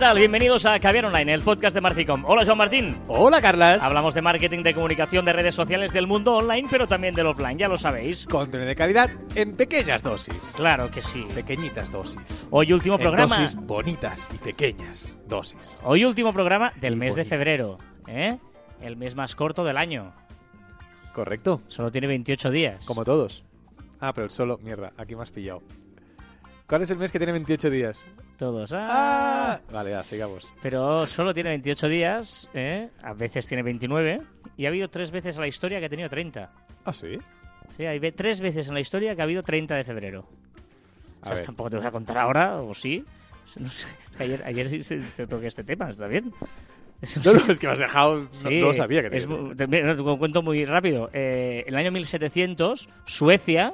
tal? Bienvenidos a Caviar Online, el podcast de Marficom. Hola, Joan Martín. Hola, Carlas. Hablamos de marketing, de comunicación, de redes sociales del mundo online, pero también del offline, ya lo sabéis. Contenido de calidad en pequeñas dosis. Claro que sí. Pequeñitas dosis. Hoy último En programa. dosis bonitas y pequeñas dosis. Hoy último programa del Y mes de febrero, ¿eh? El mes más corto del año. Correcto. Solo tiene 28 días. Como todos. Ah, pero el solo, mierda, aquí me has pillado. ¿Cuál es el mes que tiene 28 días? Todos. Ah. Ah, vale, ya, sigamos. Pero solo tiene 28 días, ¿eh? A veces tiene 29. Y ha habido tres veces en la historia que ha tenido 30. Ah, sí. Sí, hay tres veces en la historia que ha habido 30 de febrero. O A sea, ver. tampoco te voy a contar ahora, o sí. No sé. Ayer, ayer te, te toqué este tema, ¿está bien? No, no, es que me has dejado. no- Sí, no, lo sabía que es mu- te, mira, te cuento muy rápido. Eh, el año 1700, Suecia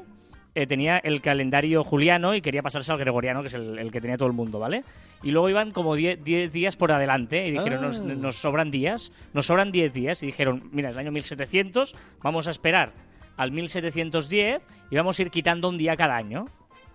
eh, tenía el calendario juliano y quería pasarse al gregoriano, que es el, el que tenía todo el mundo, ¿vale? Y luego iban como 10 10 días por adelante y dijeron, Ah. nos, nos sobran días, nos sobran 10 días. Y dijeron, mira, es el año 1700, vamos a esperar al 1710 y vamos a ir quitando un día cada año,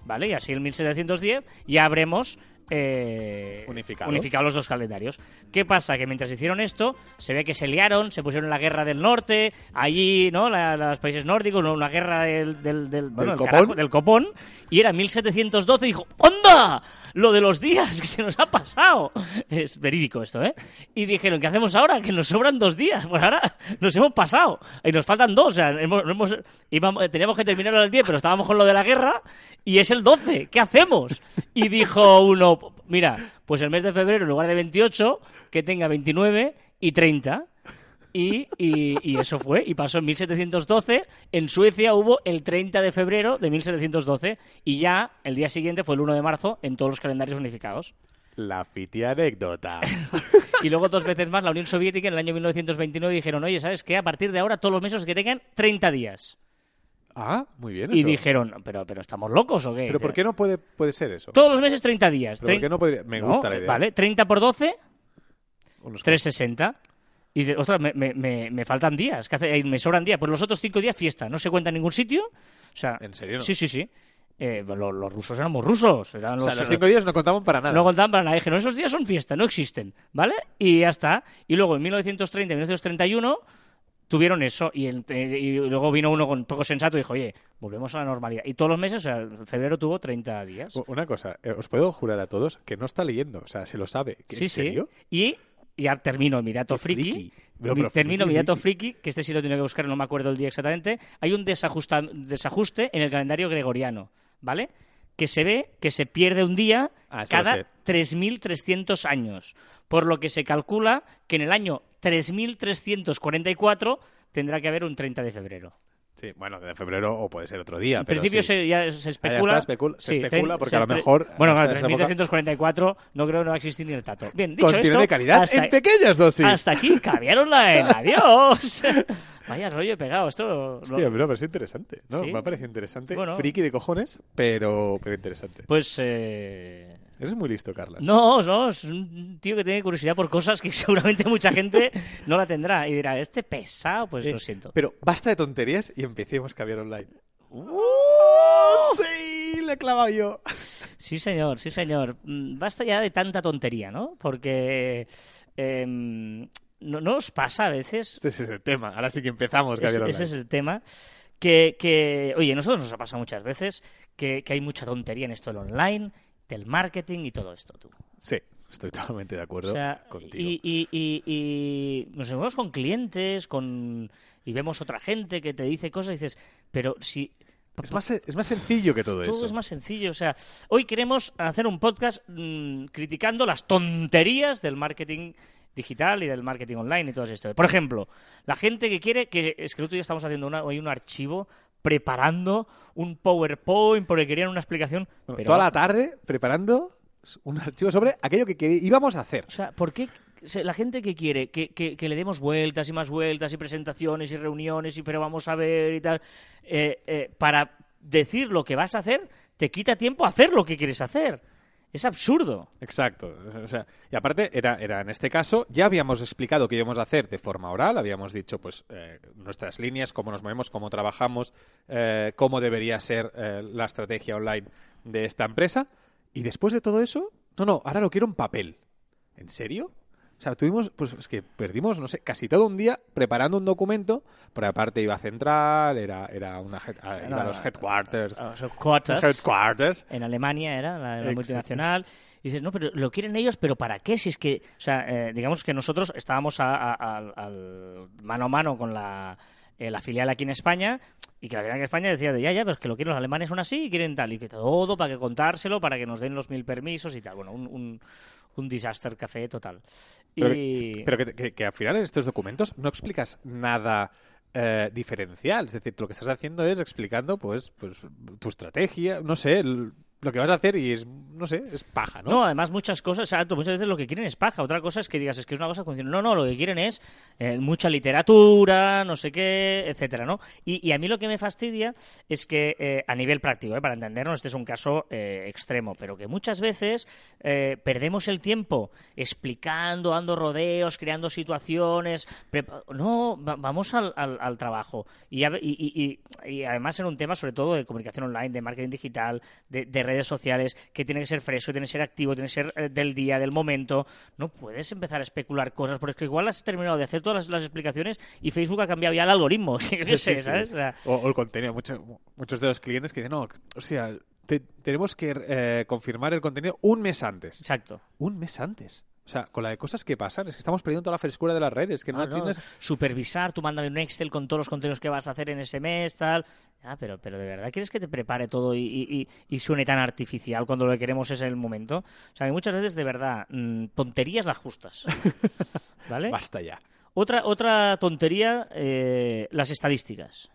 ¿vale? Y así el 1710 ya habremos... eh, Unificado. unificado los dos calendarios. ¿Qué pasa? Que mientras hicieron esto, se ve que se liaron, se pusieron en la guerra del norte, allí, ¿no? La- los países nórdicos, una guerra del, del, del, bueno, ¿Del el copón? carajo, del copón, y era 1712 y dijo, ¡onda! Lo de los días que se nos ha pasado. Es verídico esto, ¿eh? Y dijeron, ¿qué hacemos ahora? Que nos sobran dos días. Pues ahora nos hemos pasado. Y nos faltan dos. O sea, hemos, hemos- íbamos- teníamos que terminar al 10, pero estábamos con lo de la guerra y es el 12. ¿Qué hacemos? Y dijo uno, mira, pues el mes de febrero, en lugar de 28, que tenga 29 y 30. Y, y- y eso fue, y pasó en 1712. En Suecia hubo el 30 de febrero de 1712 y ya el día siguiente fue el 1 de marzo en todos los calendarios unificados. La fiti anécdota. Y luego dos veces más la Unión Soviética en el año 1929 dijeron, oye, ¿sabes qué? A partir de ahora todos los meses que tengan 30 días. Ah, muy bien. Y eso. dijeron, ¿pero, pero estamos locos o qué? ¿Pero por qué no puede, puede ser eso? Todos los meses 30 días. ¿Pero por qué no podría- Me No, gusta la idea. Vale, 30 por 12, Unos 360. Y dices, ostras, me, me- me- faltan días, ¿qué hace? Eh, me sobran días. Pues los otros cinco días fiesta, no se cuenta en ningún sitio. O sea, ¿En serio no? Sí, sí, sí. Eh, lo- los, rusos muy rusos. Eran O sea, los- los cinco días no contamos para nada. No contaban para nada. Dijeron, esos días son fiesta, no existen, ¿vale? Y ya está. Y luego en 1930 y 1931 tuvieron eso. Y, el- eh, y luego vino uno con poco sensato y dijo, oye, volvemos a la normalidad. Y todos los meses, o sea, febrero tuvo 30 días. Una cosa, eh, os puedo jurar a todos que no está leyendo, o sea, se lo sabe. ¿En Sí, serio? sí. Y ya termino mi dato friki. friki. Mi- termino friki, mi dato friki. que este sí lo tengo que buscar, no me acuerdo el día exactamente. Hay un desajusta- desajuste en el calendario gregoriano, ¿vale? Que se ve que se pierde un día Ah, cada sé. 3.300 años. Por lo que se calcula que en el año 3.344 tendrá que haber un 30 de febrero. Sí, bueno, de febrero o puede ser otro día. En pero principio sí. se, ya se especula. está, especula- se especula porque se a lo mejor Bueno, claro, esa época- 3.344 no creo que no va a existir ni el tato. Bien, dicho esto. de calidad hasta- en pequeñas dosis. hasta aquí, caviar online. Adiós. Vaya rollo pegado. Esto. lo- Hostia, pero me parece interesante. ¿no? Sí. Me ha parecido interesante. Bueno. Friki de cojones, pero, pero interesante. Pues. Eh... Eres muy listo, Carlas. No, no, es un tío que tiene curiosidad por cosas que seguramente mucha gente no la tendrá. Y dirá, este pesado, pues Eh, lo siento. Pero basta de tonterías y empecemos Caviar Online. ¡Uh! ¡Oh, sí! Le he clavado yo. Sí, señor, sí, señor. Mm, Basta ya de tanta tontería, ¿no? Porque. em, ¿no, ¿No os pasa a veces Este es el tema. Ahora sí que empezamos Es- Caviar ese Online. es el tema. Que, que, oye, a nosotros nos ha pasado muchas veces que, que hay mucha tontería en esto del online, del marketing y todo esto, tú. Sí, estoy totalmente de acuerdo O sea, contigo. y, y, y, y nos vemos con clientes, con y vemos otra gente que te dice cosas y dices, pero si Es más, es más sencillo que todo, todo eso. es más sencillo. O sea, hoy queremos hacer un podcast mm, criticando las tonterías del marketing digital y del marketing online y todo esto. Por ejemplo, la gente que quiere, que es que el otro día estamos haciendo una- hoy un archivo preparando un PowerPoint porque querían una explicación. Bueno, pero, Toda la tarde preparando un archivo sobre aquello que íbamos a hacer. O sea, ¿por qué la gente que quiere que, que- que le demos vueltas y más vueltas y presentaciones y reuniones y pero vamos a ver y tal, eh, eh, para decir lo que vas a hacer, te quita tiempo hacer lo que quieres hacer? Es absurdo. Exacto. O sea, y aparte, era, era en este caso, ya habíamos explicado qué íbamos a hacer de forma oral, habíamos dicho pues eh, nuestras líneas, cómo nos movemos, cómo trabajamos, eh, cómo debería ser eh, la estrategia online de esta empresa. Y después de todo eso, no, no, ahora lo quiero en papel. ¿en serio? O sea, tuvimos, pues es que perdimos, no sé, casi todo un día preparando un documento, por aparte iba a central, era, era una head- a- iba a los headquarters. A los headquarters. Headquarters. En Alemania era la, multinacional. Y dices, no, pero lo quieren ellos, pero ¿para qué? Si es que, o sea, eh, digamos que nosotros estábamos a- mano a mano con la, eh, la filial aquí en España y que la filial en España decía, de, ya, ya, pero es que lo quieren los alemanes son así y quieren tal, y que todo para que contárselo, para que nos den los mil permisos y tal. Bueno, un, un, un disaster café total. Pero, y... pero que, que- que al final en estos documentos no explicas nada eh, diferencial. Es decir, lo que estás haciendo es explicando pues, pues tu estrategia, no sé, el- lo que vas a hacer y es, no sé, es paja, ¿no? No, además muchas cosas, exacto, muchas veces lo que quieren es paja. Otra cosa es que digas, es que es una cosa que funciona. No, no, lo que quieren es eh, mucha literatura, no sé qué, etcétera, ¿no? Y, y a mí lo que me fastidia es que eh, a nivel práctico, eh, para entendernos, este es un caso extremo, pero que muchas veces perdemos el tiempo explicando, dando rodeos, creando situaciones. No, va- vamos al, al- al trabajo. Y- y además en un tema sobre todo de comunicación online, de marketing digital, de, de redes sociales, que tiene que ser fresco, tiene que ser activo, tiene que ser eh, del día, del momento. No puedes empezar a especular cosas, porque es que igual has terminado de hacer todas las, las explicaciones y Facebook ha cambiado ya el algoritmo. Yo qué sé, Sí, sí. ¿sabes? O sea, O, o el contenido. Mucho- muchos de los clientes que dicen, no, o sea, te- tenemos que eh, confirmar el contenido un mes antes. exacto. Un mes antes. O sea, con la de cosas que pasan, es que estamos perdiendo toda la frescura de las redes, que no, No, no, tienes... Supervisar, tú mándame un Excel con todos los contenidos que vas a hacer en ese mes, tal. Ah, pero, pero de verdad, ¿quieres que te prepare todo y, y- y- y suene tan artificial cuando lo que queremos es el momento? O sea, que muchas veces, de verdad, mm, tonterías las justas. ¿Vale? Basta ya. Otra, otra tontería, eh, las estadísticas.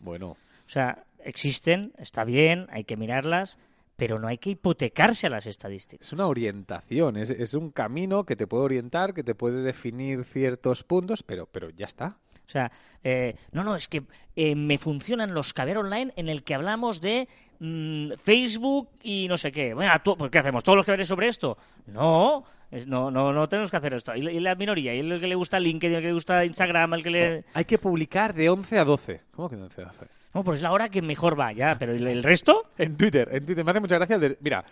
Bueno, O sea, existen, está bien, hay que mirarlas, pero no hay que hipotecarse a las estadísticas. es una orientación, es, es un camino que te puede orientar, que te puede definir ciertos puntos, pero, pero ya está. O sea, eh, no, no, es que eh, me funcionan los caviar online en el que hablamos de mm, Facebook y no sé qué. Bueno, ¿qué hacemos? ¿Todos los que sobre esto? No, es- no, no, no tenemos que hacer esto. Y, la- y la minoría, y el que le gusta LinkedIn, el que le gusta Instagram, el que le... Hay que publicar de 11 a 12. ¿Cómo que de 11 a 12? No, pues es la hora que mejor va, ya, pero ¿el, el resto? En Twitter, en Twitter. Me hace mucha gracia. el de- Mira,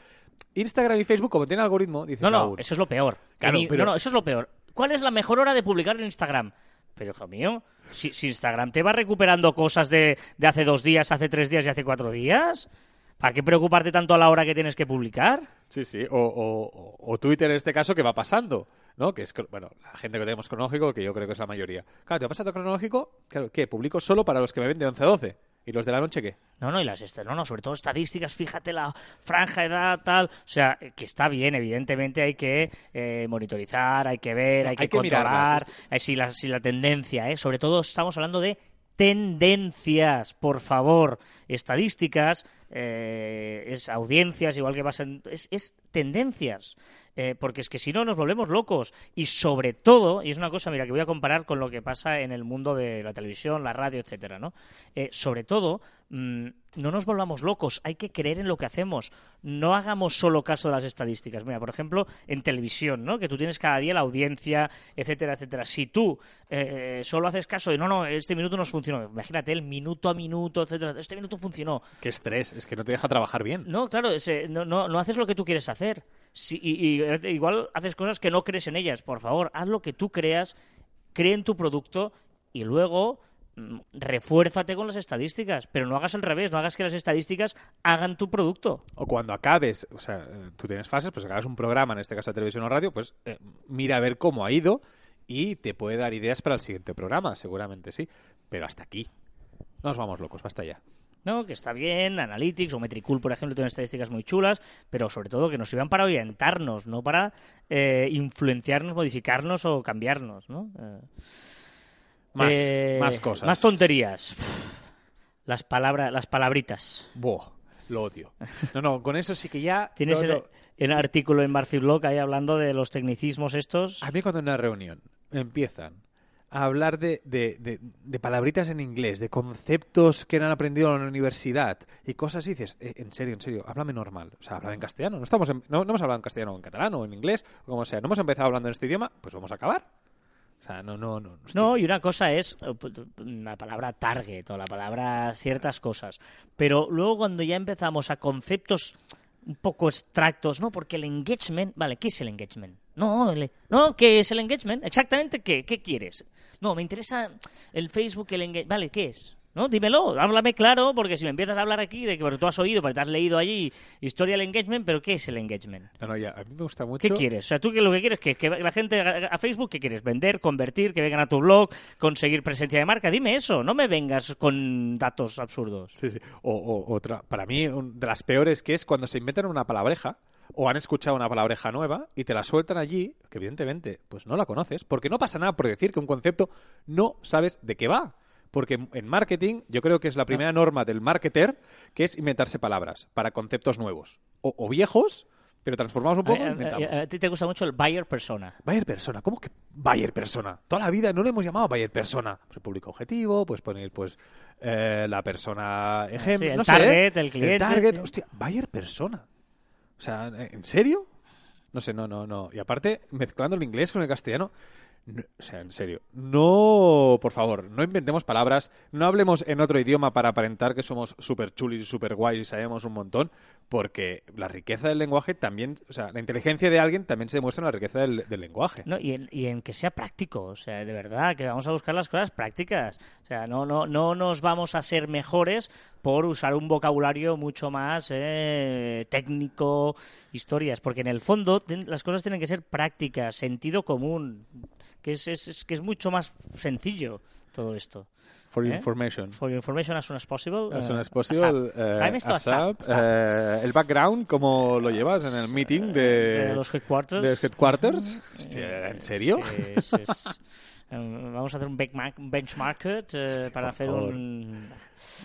Instagram y Facebook, como tienen algoritmo, dices No, no, eso es lo peor. Claro, En- pero- No, no, eso es lo peor. ¿Cuál es la mejor hora de publicar en Instagram? Pero, hijo mío, si, si Instagram te va recuperando cosas de, de hace dos días, hace tres días y hace cuatro días, ¿para qué preocuparte tanto a la hora que tienes que publicar? Sí, sí. O, o- o- o Twitter en este caso, que va pasando, ¿no? Que es, bueno, la gente que tenemos cronológico, que yo creo que es la mayoría. Claro, te va pasando cronológico, claro, ¿qué? Publico solo para los que me ven de 11 a 12. ¿Y los de la noche qué? No, no, y las no, no, sobre todo estadísticas, fíjate la franja de edad, tal. O sea, eh, que está bien, evidentemente hay que eh, monitorizar, hay que ver, hay que hay que controlar, eh, si, la, si la tendencia, ¿eh? Sobre todo estamos hablando de tendencias, por favor. Estadísticas, eh, es audiencias, igual que vas en... Es, es tendencias. Eh, porque es que si no nos volvemos locos. Y sobre todo, y es una cosa, mira, que voy a comparar con lo que pasa en el mundo de la televisión, la radio, etcétera, ¿no? Eh, sobre todo, mm, no nos volvamos locos, hay que creer en lo que hacemos. No hagamos solo caso de las estadísticas. Mira, por ejemplo, en televisión, ¿no? Que tú tienes cada día la audiencia, etcétera, etcétera. Si tú eh, solo haces caso de, no, no, este minuto nos funcionó. Imagínate, el minuto a minuto, etcétera. Este minuto funcionó. Qué estrés, es que no te deja trabajar bien. No, claro, no, no, no haces lo que tú quieres hacer. Si- y, y, eh, igual haces cosas que no crees en ellas. Por favor, haz lo que tú creas, cree en tu producto y luego mm, refuérzate con las estadísticas. Pero no hagas al revés, no hagas que las estadísticas hagan tu producto. O cuando acabes, o sea, eh, tú tienes fases, pues acabas un programa, en este caso de televisión o radio, pues eh, mira a ver cómo ha ido y te puede dar ideas para el siguiente programa, seguramente sí. Pero hasta aquí. No nos vamos locos, basta ya. ¿No? Que está bien, Analytics o Metricool, por ejemplo, tienen estadísticas muy chulas, pero sobre todo que nos sirvan para orientarnos, no para eh, influenciarnos, modificarnos o cambiarnos, ¿no? Eh, Más, eh, más cosas. Más tonterías. Las, palabras las palabritas. Buah, lo odio. No, no, con eso sí que ya... Tienes no, el, no. el artículo en Murphy Blog ahí hablando de los tecnicismos estos. A mí cuando en una reunión empiezan a hablar de, de, de- de palabritas en inglés, de conceptos que han aprendido en la universidad y cosas así, dices, "Eh, en serio, en serio, háblame normal. O sea, háblame en castellano. No, estamos en- no, no hemos hablado en castellano o en catalán o en inglés, o como sea. No hemos empezado hablando en este idioma, pues vamos a acabar. O sea, no, no, no. hostia. No, y una cosa es eh, la palabra target o la palabra ciertas cosas. Pero luego cuando ya empezamos a conceptos un poco abstractos, ¿no? Porque el engagement, vale, ¿qué es el engagement? No, el- no, ¿qué es el engagement? Exactamente, ¿qué? ¿Qué quieres? No, me interesa el Facebook, el engagement, vale, ¿qué es? ¿No? Dímelo, háblame claro, porque si me empiezas a hablar aquí de que porque tú has oído, porque te has leído allí historia del engagement, pero ¿qué es el engagement? No, no, ya, a mí me gusta mucho. ¿Qué quieres? O sea, tú que lo que quieres que, que la gente a a Facebook, ¿qué quieres? Vender, convertir, que vengan a tu blog, conseguir presencia de marca. Dime eso, no me vengas con datos absurdos. Sí, sí. O, o- otra, para mí, un- de las peores que es cuando se inventan una palabreja o han escuchado una palabreja nueva y te la sueltan allí, que evidentemente pues no la conoces, porque no pasa nada por decir que un concepto no sabes de qué va. Porque en marketing yo creo que es la primera norma del marketer que es inventarse palabras para conceptos nuevos o, o viejos, pero transformados un poco A, a- a- a ti te gusta mucho el buyer persona. Buyer persona, ¿cómo que buyer persona? Toda la vida no le hemos llamado buyer persona. Pues el público objetivo, pues poner pues eh, la persona ejemplo, Sí, el no target, el cliente, target, sí. hostia, buyer persona. O sea, ¿en serio? No sé, no, no, no. Y aparte, mezclando el inglés con el castellano, no- o sea, en serio, no, por favor, no inventemos palabras, no hablemos en otro idioma para aparentar que somos súper chulis y súper guays y sabemos un montón, porque la riqueza del lenguaje también, o sea, la inteligencia de alguien también se demuestra en la riqueza del, lenguaje. No, y, en, que sea práctico, o sea, de verdad, que vamos a buscar las cosas prácticas. O sea, no, no, no nos vamos a ser mejores por usar un vocabulario mucho más eh, técnico, historias, porque en el fondo las cosas tienen que ser prácticas, sentido común, que es, es- es que es mucho más sencillo todo esto. For your ¿Eh? information. For your information as soon as possible. As soon eh, as possible. ASAP. eh, Tráeme esto ASAP. ASAP, ASAP. Eh, el background, ¿cómo lo llevas en el meeting de, de los headquarters. de headquarters? Hostia, ¿En serio? Sí, sí, es- eh, Vamos a hacer un benchmark, benchmark eh, para hacer favor. un...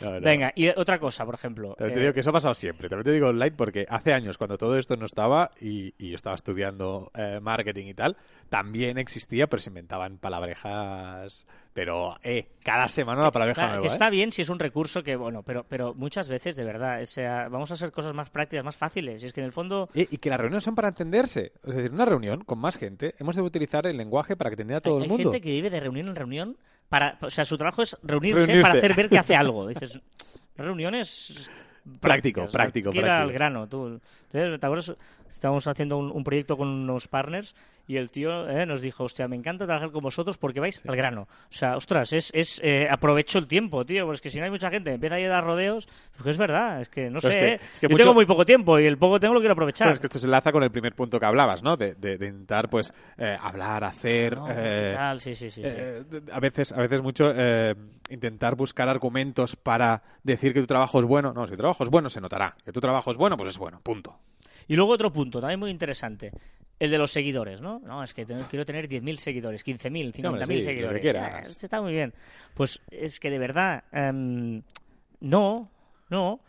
No, no. Venga, y otra cosa, por ejemplo. También te eh, digo que eso ha pasado siempre. También te digo online porque hace años, cuando todo esto no estaba y, y yo estaba estudiando eh, marketing y tal, también existía, pero se inventaban palabrejas. Pero, eh, cada semana una palabreja Claro, nueva. que ¿eh? está bien si es un recurso que, bueno, pero, pero muchas veces, de verdad, o sea, vamos a hacer cosas más prácticas, más fáciles. Y es que en el fondo Eh, y que las reuniones son para entenderse. Es decir, una reunión con más gente, hemos de utilizar el lenguaje para que entienda todo hay, el hay mundo. gente que vive de reunión en reunión para, o sea, su trabajo es reunirse, Reunirse. para hacer ver que hace algo. Dices, reuniones Práctico, práctico, que ir al práctico. grano. Tú. ¿Te acuerdas? Estábamos haciendo un, un proyecto con unos partners y el tío eh, nos dijo, hostia, me encanta trabajar con vosotros porque vais al grano. O sea, ostras, es, es eh, aprovecho el tiempo, tío, porque si no hay mucha gente, empieza a ir a dar rodeos, pues es verdad, es que no Pero sé, es que- ¿eh? es que yo mucho- tengo muy poco tiempo y el poco tengo lo quiero aprovechar. Bueno, es que esto se enlaza con el primer punto que hablabas, ¿no? De, de- de intentar, pues, eh, hablar, hacer... No, ¿qué tal? Sí, sí, sí. a veces, a veces mucho intentar buscar argumentos para decir que tu trabajo es bueno. No, si tu trabajo es bueno, se notará. Que tu trabajo es bueno, pues es bueno. Punto. Y luego otro punto, también muy interesante, el de los seguidores, ¿no? No, es que tengo- quiero tener 10.000 seguidores, 15.000, 50.000 hombre, sí, seguidores. Ah, está muy bien. Pues es que de verdad, em, no, no.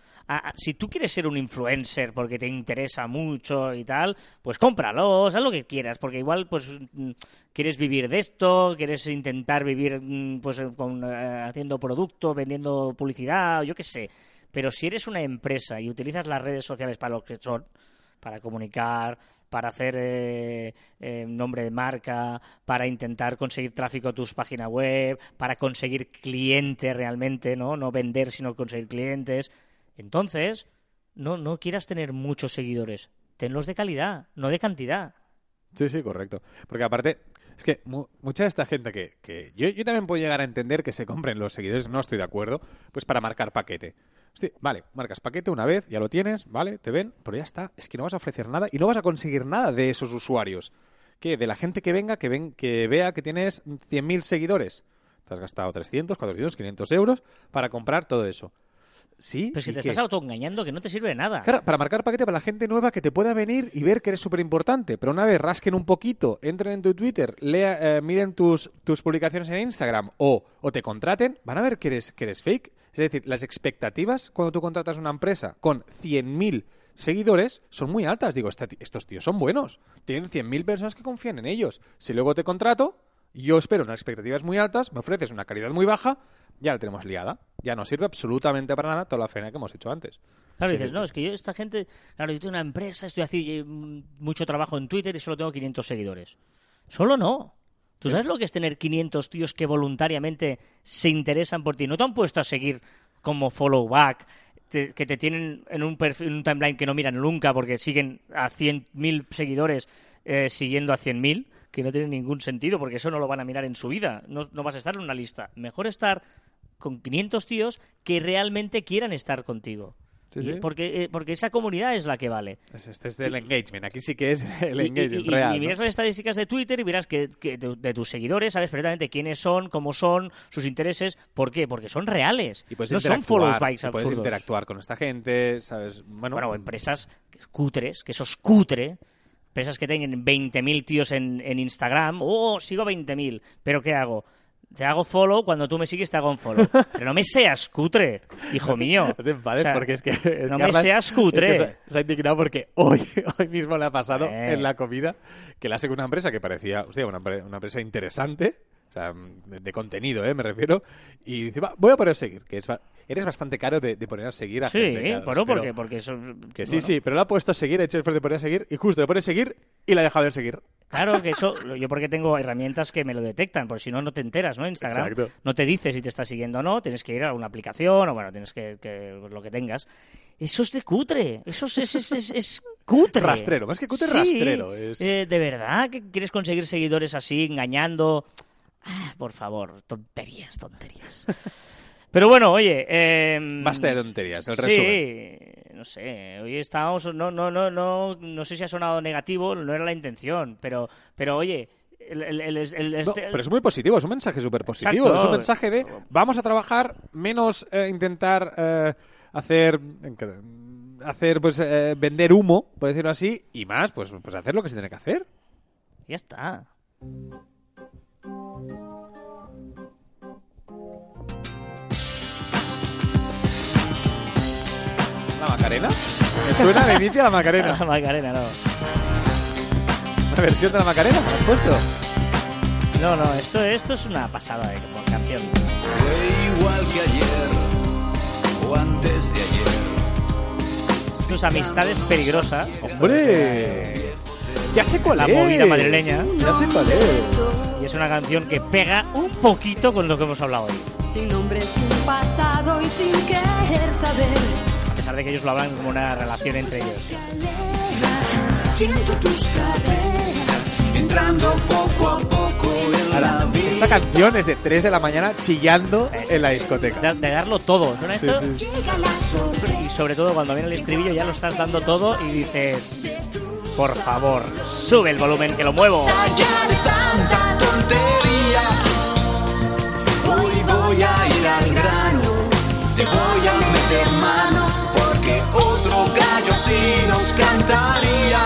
Si tú quieres ser un influencer porque te interesa mucho y tal, pues cómpralos, haz lo que quieras, porque igual pues mm, quieres vivir de esto, quieres intentar vivir mm, pues eh, con, eh, haciendo producto, vendiendo publicidad, yo qué sé. Pero si eres una empresa y utilizas las redes sociales para lo que son, para comunicar, para hacer eh, eh, nombre de marca, para intentar conseguir tráfico a tus páginas web, para conseguir clientes realmente, ¿no? No vender, sino conseguir clientes. Entonces, no, no quieras tener muchos seguidores. Tenlos de calidad, no de cantidad. Sí, sí, correcto. Porque aparte, es que mu- mucha de esta gente que, que yo, yo también puedo llegar a entender que se compren los seguidores, no estoy de acuerdo, pues para marcar paquete. Hostia, vale, marcas paquete una vez, ya lo tienes, vale, te ven, pero ya está. Es que no vas a ofrecer nada y no vas a conseguir nada de esos usuarios. ¿Qué? De la gente que venga, que, ven, que vea que tienes 100.000 seguidores. Te has gastado 300, 400, 500 euros para comprar todo eso. Sí, Pero si ¿y te qué? estás autoengañando, que no te sirve de nada. Claro, para marcar paquete para la gente nueva que te pueda venir y ver que eres súper importante. Pero una vez rasquen un poquito, entren en tu Twitter, lea, eh, miren tus, tus publicaciones en Instagram o, o te contraten, van a ver que eres, que eres fake. Es decir, las expectativas cuando tú contratas una empresa con 100.000 seguidores son muy altas. Digo, "Esta ti- estos tíos son buenos. Tienen 100.000 personas que confían en ellos. Si luego te contrato, yo espero unas expectativas muy altas, me ofreces una calidad muy baja, ya la tenemos liada. Ya no sirve absolutamente para nada toda la faena que hemos hecho antes. Claro, dices, no, es que yo, esta gente, claro, yo tengo una empresa, estoy haciendo mm, mucho trabajo en Twitter y solo tengo 500 seguidores. Solo no. ¿Tú sabes lo que es tener 500 tíos que voluntariamente se interesan por ti? No te han puesto a seguir como follow back que te tienen en un, perfil, en un timeline que no miran nunca porque siguen a 100.000 seguidores eh, siguiendo a 100.000, que no tiene ningún sentido porque eso no lo van a mirar en su vida. No, no vas a estar en una lista. Mejor estar con 500 tíos que realmente quieran estar contigo. Sí, Y- sí. Porque, eh, porque esa comunidad es la que vale. Es- Este es del engagement. Aquí sí que es el y- engagement y, real. y miras las estadísticas de Twitter y verás que, que de, de tus seguidores sabes perfectamente quiénes son, cómo son, sus intereses. ¿Por qué? Porque son reales. Y no son follow bikes y puedes absurdos. interactuar con esta gente, ¿sabes? Bueno, Bueno, empresas cutres, que eso es cutre. Empresas que tienen 20.000 tíos en, en Instagram. ¡Oh, sigo 20.000! ¿Pero qué hago? Te hago follow, cuando tú me sigues te hago un follow. Pero no me seas cutre, hijo mío. O sea, porque es que... es no que me seas cutre. es que se, se ha indignado porque hoy, hoy mismo le ha pasado Eh. en la comida que le ha seguido una empresa que parecía, hostia, una, una empresa interesante, o sea, de, de contenido, ¿eh? Me refiero, y dice, va, voy a poner a seguir, que es, eres bastante caro de, de poner a seguir a Sí, gente. claro, bueno, porque, porque eso... Que sí, bueno. sí, pero le ha puesto a seguir, ha hecho el esfuerzo de poner a seguir, y justo le pone a seguir y la ha dejado de seguir. Claro, que eso, yo porque tengo herramientas que me lo detectan, porque si no, no te enteras, ¿no? Instagram Exacto. no te dice si te está siguiendo o no, tienes que ir a una aplicación o bueno, tienes que, que lo que tengas. Eso es de cutre, eso es, es, es, es- es cutre. Rastrero, más que cutre, Sí, rastrero, es- eh, ¿De verdad que quieres conseguir seguidores así, engañando? Ah, por favor, tonterías, tonterías. Pero bueno, oye... em, Basta de tonterías, el sí, resumen. no sé. Hoy estábamos, no, no, no, no, no sé si ha sonado negativo, no era la intención, pero, pero oye, el, el- el- el- No, este- pero es muy positivo, es un mensaje súper positivo. Exacto. Es un mensaje de vamos a trabajar, menos eh, intentar eh, hacer hacer pues eh, vender humo, por decirlo así, y más, pues, pues hacer lo que se tiene que hacer. ya está. Macarena? Me suena de inicio a la Macarena. La Macarena, no. Una versión de la Macarena, ¿has puesto? No, no, esto, esto es una pasada de canción. Fue igual que ayer o antes de ayer. Es Amistades Peligrosas. ¡Hombre! Ya sé cuál La es. movida madrileña. Ya sé cuál es. Y es una canción que pega un poquito con lo que hemos hablado hoy. Sin nombre, sin pasado y sin querer saber. A pesar de que ellos lo hablan como una relación entre ellos. Siento tus caderas Entrando poco a poco en la Ahora, vida. esta canción es de 3 de la mañana chillando Sí, sí, en la discoteca. De, de darlo todo. ¿no? Esto, Sí. Y sobre todo cuando viene el estribillo ya lo estás dando todo y dices, por favor, sube el volumen que lo muevo. Hoy voy a ir al grano. Te voy a meter. Porque otro gallo sí nos cantaría.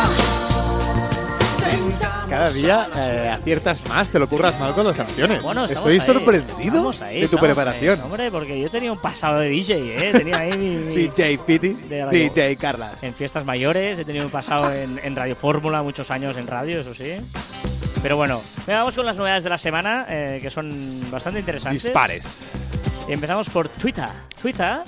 Cada día eh, aciertas más, te lo curras mal con las canciones. Bueno, estamos Estoy ahí, sorprendido estamos ahí, de tu estamos preparación. ahí. Hombre, porque yo tenía un pasado de DJ, ¿eh? Tenía ahí mi- mi- DJ Pity, De. DJ Carlas. en fiestas mayores, he tenido un pasado en, en Radio Fórmula, muchos años en radio, eso sí. Pero bueno, venga, vamos con las novedades de la semana, eh, que son bastante interesantes. Dispares. Y empezamos por Twitter. Twitter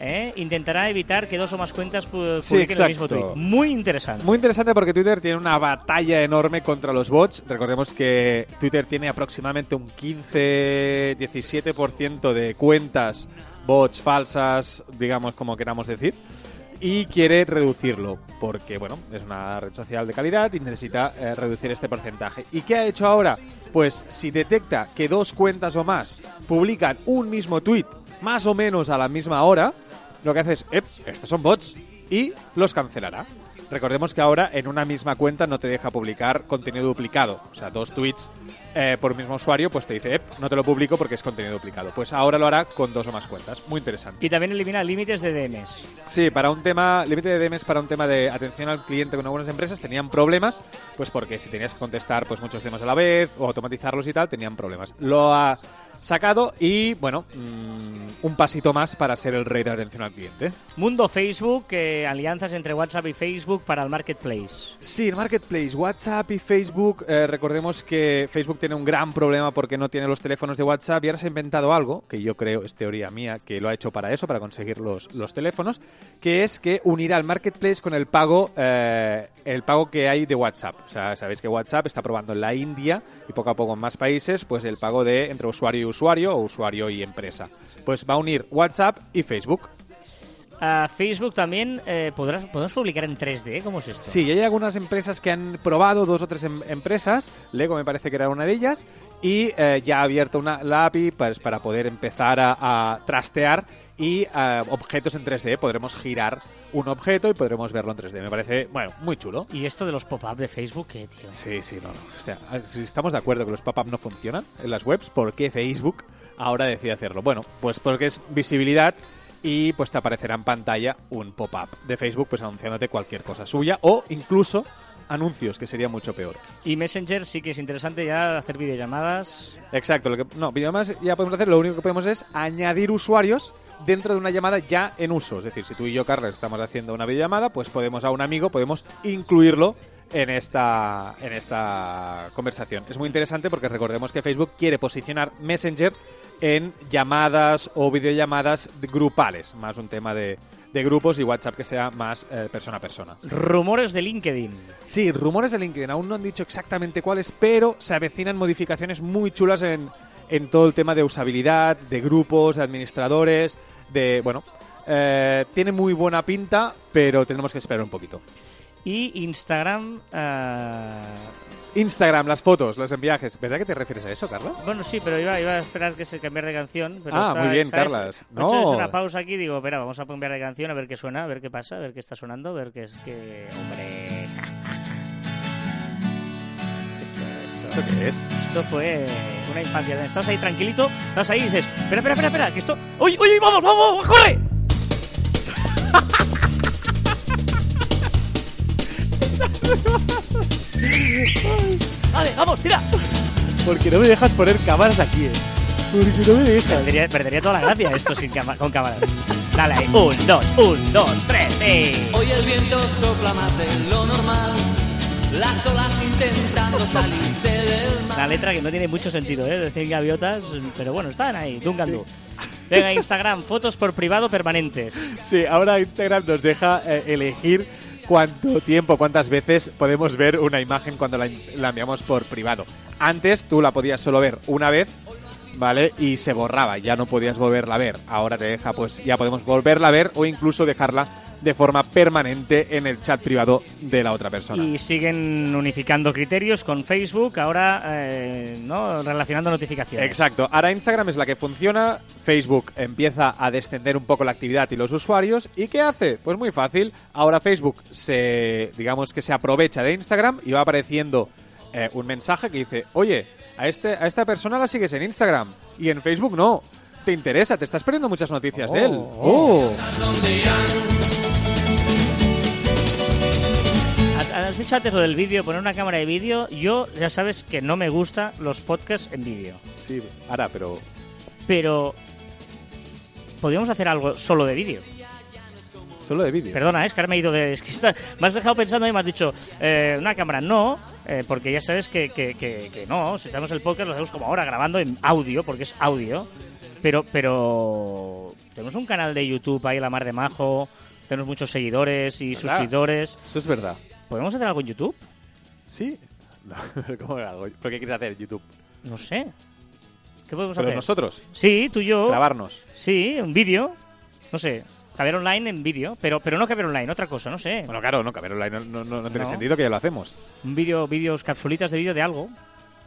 eh, intentará evitar que dos o más cuentas Sí, publiquen el mismo tweet. Muy interesante. Muy interesante porque Twitter tiene una batalla enorme contra los bots. Recordemos que Twitter tiene aproximadamente un 15-17% de cuentas bots falsas, digamos como queramos decir. Y quiere reducirlo porque, bueno, es una red social de calidad y necesita eh, reducir este porcentaje. ¿Y qué ha hecho ahora? Pues si detecta que dos cuentas o más publican un mismo tweet más o menos a la misma hora, lo que hace es, "Ep, estos son bots, y los cancelará. Recordemos que ahora en una misma cuenta no te deja publicar contenido duplicado. O sea, dos tweets eh, por mismo usuario, pues te dice, "Ep, no te lo publico porque es contenido duplicado. Pues ahora lo hará con dos o más cuentas. Muy interesante. Y también elimina límites de DMs. Sí, para un tema, límite de DMs para un tema de atención al cliente con algunas empresas tenían problemas, pues porque si tenías que contestar pues muchos temas a la vez o automatizarlos y tal, tenían problemas. Lo ha sacado y, bueno, mm, un pasito más para ser el rey de atención al cliente. Mundo Facebook, eh, alianzas entre WhatsApp y Facebook para el marketplace. Sí, el marketplace, WhatsApp y Facebook. eh, recordemos que Facebook tiene un gran problema porque no tiene los teléfonos de WhatsApp y ahora se ha inventado algo, que yo creo, es teoría mía, que lo ha hecho para eso, para conseguir los, los teléfonos, que es que unirá el marketplace con el pago, eh, el pago que hay de WhatsApp. O sea, sabéis que WhatsApp está probando en la India y poco a poco en más países, pues el pago de entre usuario y usuario o usuario y empresa. Pues va a unir WhatsApp y Facebook. a Facebook también eh, podrás, podemos publicar en 3D. ¿Cómo es esto? Sí, hay algunas empresas que han probado, dos o tres em- empresas, Lego me parece que era una de ellas, y eh, ya ha abierto una, la API pues, para poder empezar a, a trastear y eh, objetos en 3D. Podremos girar un objeto y podremos verlo en 3D. Me parece, bueno, muy chulo. Y esto de los pop-up de Facebook, ¿qué, tío? Sí, sí, no, no. O sea, si estamos de acuerdo que los pop-up no funcionan en las webs, ¿por qué Facebook ahora decide hacerlo? Bueno, pues porque es visibilidad y pues te aparecerá en pantalla un pop-up de Facebook pues anunciándote cualquier cosa suya o incluso anuncios, que sería mucho peor. Y Messenger sí que es interesante ya hacer videollamadas. Exacto, lo que, no, videollamadas ya podemos hacer, lo único que podemos es añadir usuarios dentro de una llamada ya en uso. Es decir, si tú y yo, Carlos, estamos haciendo una videollamada, pues podemos a un amigo, podemos incluirlo en esta, en esta conversación. Es muy interesante porque recordemos que Facebook quiere posicionar Messenger en llamadas o videollamadas grupales, más un tema de, de grupos y WhatsApp que sea más eh, persona a persona. Rumores de LinkedIn. Sí, rumores de LinkedIn. Aún no han dicho exactamente cuáles, pero se avecinan modificaciones muy chulas en, en todo el tema de usabilidad, de grupos, de administradores, de... Bueno, eh, tiene muy buena pinta, pero tenemos que esperar un poquito. Y Instagram. ah, Instagram, las fotos, los enviajes. ¿Verdad que te refieres a eso, Carla? Bueno, sí, pero iba, iba a esperar que se cambiara de canción. Pero Ah, está- muy bien, hecho No. una pausa aquí digo, espera, vamos a cambiar de canción, a ver qué suena, a ver qué pasa, a ver qué está sonando, a ver qué es que. Hombre. Esto, esto, ¿Esto qué es? esto fue una infancia. Estás ahí tranquilito, estás ahí y dices, espera, espera, espera, espera, que esto. ¡Uy, uy, uy, vamos, vamos, vamos, corre! Vale, vamos, tira. Porque no me dejas poner cámaras aquí, eh. Porque no me dejas. Perdería, perdería toda la gracia esto sin con cámaras. Dale ahí. Un, dos, un, dos, tres, y... Hoy el viento sopla más de lo normal. Las olas intentando salirse del mar. La letra que no tiene mucho sentido, ¿eh? Decir gaviotas, pero bueno, están ahí, Dungandú. Venga, Instagram, fotos por privado permanentes. Sí, ahora Instagram nos deja eh, elegir cuánto tiempo, cuántas veces podemos ver una imagen cuando la, la enviamos por privado. Antes tú la podías solo ver una vez, ¿vale? Y se borraba, ya no podías volverla a ver. Ahora te deja, pues ya podemos volverla a ver o incluso dejarla de forma permanente en el chat privado de la otra persona. Y siguen unificando criterios con Facebook, ahora, eh, ¿no? Relacionando notificaciones. Exacto. Ahora Instagram es la que funciona, Facebook empieza a descender un poco la actividad y los usuarios. ¿Y qué hace? Pues muy fácil. Ahora Facebook se, digamos que se aprovecha de Instagram y va apareciendo eh, un mensaje que dice, oye, a, este, a esta persona la sigues en Instagram y en Facebook no. ¿Te interesa? ¿Te estás perdiendo muchas noticias de él? Oh. Oh. Has dicho antes lo del vídeo, poner una cámara de vídeo. Yo, ya sabes que no me gusta los podcasts en vídeo. Sí, ahora, pero... Pero podríamos hacer algo solo de vídeo. Solo de vídeo. Perdona, es que ahora me he ido de... Es que está- me has dejado pensando y me has dicho, eh, una cámara no, eh, porque ya sabes que, que, que- que no, si estamos el podcast lo hacemos como ahora, grabando en audio, porque es audio. Pero, pero tenemos un canal de YouTube ahí, La Mar de Majo, tenemos muchos seguidores y ¿Verdad? suscriptores. Eso es verdad. ¿Podemos hacer algo en YouTube? ¿Sí? No, ¿Cómo hago? ¿Por qué quieres hacer YouTube? No sé. ¿Qué podemos Pero hacer? nosotros, Sí, tú y yo. grabarnos. Sí, un vídeo. No sé. Caber online en vídeo. Pero, pero no caber online, otra cosa, no sé. Bueno, claro, no, caber online no, no, no, tiene sentido que ya lo hacemos. Un vídeo, vídeos, capsulitas de vídeo de algo.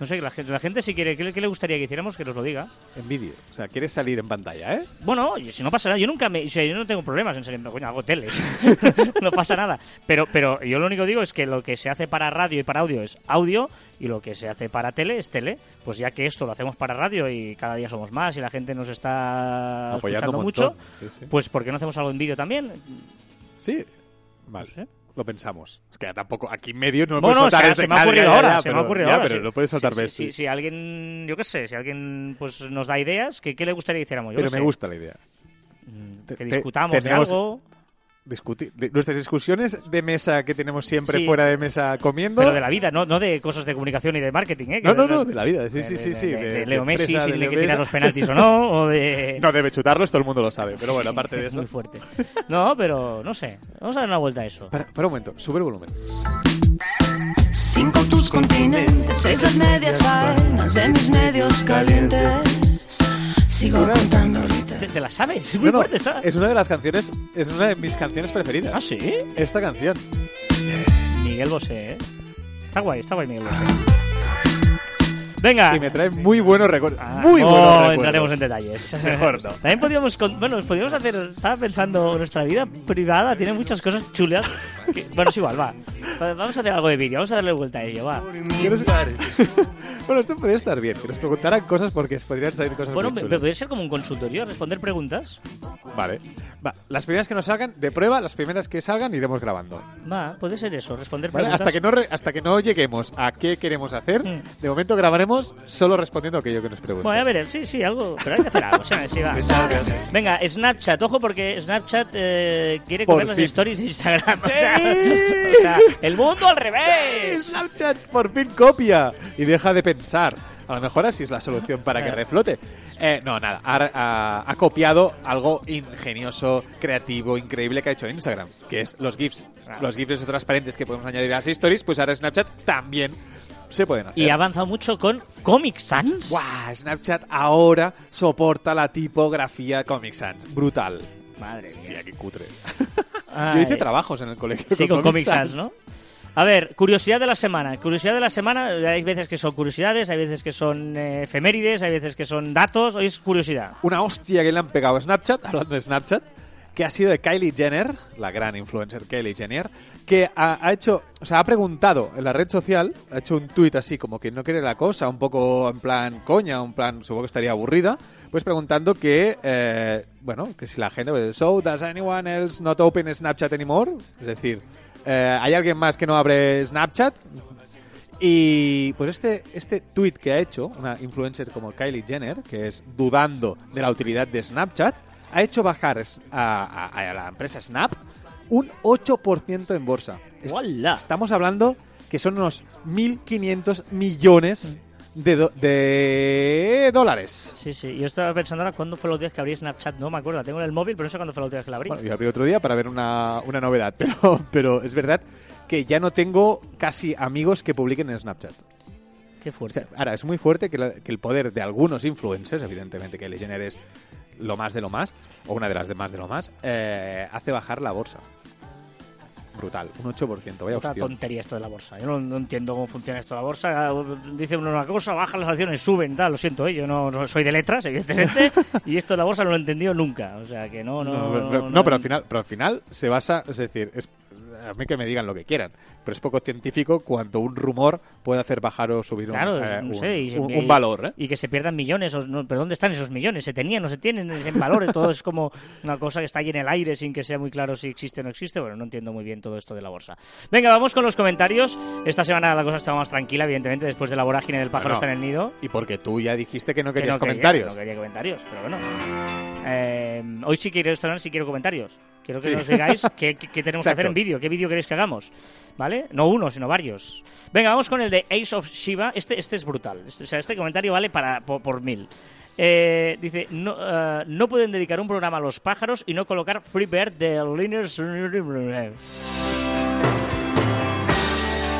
No sé, la gente, la gente si quiere, ¿qué, le- qué le gustaría que hiciéramos? Que nos lo diga. En vídeo. O sea, quieres salir en pantalla, ¿eh? Bueno, si no pasa nada, yo nunca me. O sea, yo no tengo problemas en salir. Coño, hago teles. no pasa nada. Pero, pero yo lo único que digo es que lo que se hace para radio y para audio es audio y lo que se hace para tele es tele. Pues ya que esto lo hacemos para radio y cada día somos más y la gente nos está Apoyando escuchando mucho, montón. Sí, sí. pues ¿por qué no hacemos algo en vídeo también? Sí. Vale. No sé. Lo pensamos. Es que tampoco aquí en medio no Bueno, puedes es soltar que ese- se me ha ocurrido ya, ahora, ya, se me pero- ha ocurrido ahora. pero sí. no puedes soltar si, ver- si, alguien, yo qué sé, si alguien pues nos da ideas, ¿qué, qué le gustaría que hiciéramos? Yo Pero me sé. gusta la idea. Mm, Te- que te- discutamos de tenemos- algo, Discutir. nuestras discusiones de mesa que tenemos siempre Sí. fuera de mesa comiendo. pero de la vida, no, no de cosas de comunicación y de marketing, ¿eh? Que No, no, no, de la vida. Sí, de- sí, sí. sí, de- de- de de Leo Messi, si que tirar los penaltis o no, o de... No debe chutarlos, todo el mundo lo sabe. Pero bueno, aparte de eso. Muy fuerte. No, pero no sé. Vamos a dar una vuelta a eso. Para, para un momento, sube el volumen. Cinco tus continentes, seis las medias vainas de mis medios calientes. Sigo contando ahorita. ¿Te, te la sabes? Es muy No, no, fuerte esta. es una de las canciones, es una de mis canciones preferidas. ¿Ah, sí? Esta canción. Miguel Bosé, ¿eh? Está guay, está guay Miguel Bosé. Venga. Y me trae muy buenos recuerdos. Ah, muy no buenos recuerdos. entraremos en detalles. Mejor no. También podríamos, con- bueno, podríamos hacer, estaba pensando, nuestra vida privada tiene muchas cosas chulas. que- bueno, es igual, va. Va- Vamos a hacer algo de vídeo, vamos a darle vuelta a ello, va. ¿Quieres- bueno, esto podría estar bien, que nos preguntaran cosas porque podrían salir cosas Bueno, muy pero podría ser como un consultorio, responder preguntas. Vale. Va, las primeras que nos salgan, de prueba, las primeras que salgan iremos grabando. Va, puede ser eso, responder ¿Vale? preguntas. Hasta, que no re- hasta que no lleguemos a qué queremos hacer, Mm. de momento grabaremos solo respondiendo aquello que nos pregunten. Bueno, a ver, sí, sí, algo, pero hay que hacer algo. sí, sí, va. Venga, Snapchat, ojo porque Snapchat eh, quiere Por comer las fin. stories de Instagram. O sea, o sea, el mundo al revés. Snapchat por fin copia y deja de pensar. A lo mejor así es la solución para que reflote. Eh, no, nada. Ha, ha- ha copiado algo ingenioso, creativo, increíble que ha hecho Instagram, que es los GIFs. Los GIFs esos transparentes que podemos añadir a las stories, pues ahora Snapchat también se pueden hacer. Y ha avanzado mucho con Comic Sans. ¡Guau! Snapchat ahora soporta la tipografía Comic Sans. Brutal. Madre mía. Mira, qué cutre. Yo hice trabajos en el colegio Sí, con Comic Sans. Sans, ¿no? A ver, curiosidad de la semana. Curiosidad de la semana, hay veces que son curiosidades, hay veces que son eh, efemérides, hay veces que son datos. Hoy es curiosidad. una hostia que le han pegado a Snapchat, hablando de Snapchat, que ha sido de Kylie Jenner, la gran influencer Kylie Jenner, que ha, hecho, o sea, ha preguntado en la red social, ha hecho un tuit así como que no quiere la cosa, un poco en plan coña, un plan, supongo que estaría aburrida, pues preguntando que, eh, bueno, que si la gente, so, does anyone else not open Snapchat anymore? Es decir, eh, ¿hay alguien más que no abre Snapchat? Y pues este, este tweet que ha hecho una influencer como Kylie Jenner, que es dudando de la utilidad de Snapchat, ha hecho bajar a, a- a la empresa Snap un 8% en bolsa. Est-. Estamos hablando que son unos 1.500 millones de, do- de dólares. Sí, sí. Yo estaba pensando ahora cuándo fue los días que abrí Snapchat. No me acuerdo. La tengo en el móvil, pero no sé cuándo fue última vez que la abrí. Bueno, yo abrí otro día para ver una, una novedad, pero, pero es verdad que ya no tengo casi amigos que publiquen en Snapchat. Qué O fuerte. sea, ahora, es muy fuerte que, la- que el poder de algunos influencers, evidentemente que Jenner es lo más de lo más, o una de las de más de lo más, eh, hace bajar la bolsa. Brutal, un 8%, vaya Otra tontería esto de la bolsa. Yo no, no entiendo cómo funciona esto de la bolsa. Dice uno una cosa, bajan las acciones, suben, tal. Lo siento, ¿eh? yo no, no soy de letras, evidentemente. y esto de la bolsa no lo he entendido nunca. O sea que no, no. No, pero, pero al final, pero al final se basa, es decir, es, a mí que me digan lo que quieran, pero es poco científico cuando un rumor puede hacer bajar o subir un, Claro, eh, no un- sé, un- y- un valor. ¿eh? Y que se pierdan millones. o no, ¿Pero dónde están esos millones? ¿Se tenían, no se tienen? ¿Es en valores? Todo es como una cosa que está ahí en el aire sin que sea muy claro si existe o no existe. Bueno, no entiendo muy bien todo esto de la bolsa. Venga, vamos con los comentarios. Esta semana la cosa está más tranquila, evidentemente, después de la vorágine del pájaro Bueno, está en el nido. Y porque tú ya dijiste que no Que querías no quería, comentarios. no quería comentarios, pero bueno. Eh, hoy sí quiero estrenar, sí quiero comentarios. Quiero que Sí. nos digáis qué, qué- qué tenemos que hacer en vídeo, qué vídeo queréis que hagamos. ¿Vale? No uno, sino varios. Venga, vamos con el de Ace of Shiva. Este, este es brutal. Este, o sea, este comentario vale para, por, por mil. Eh, dice, no, eh, no pueden dedicar un programa a los pájaros y no colocar Free Bird de Liners.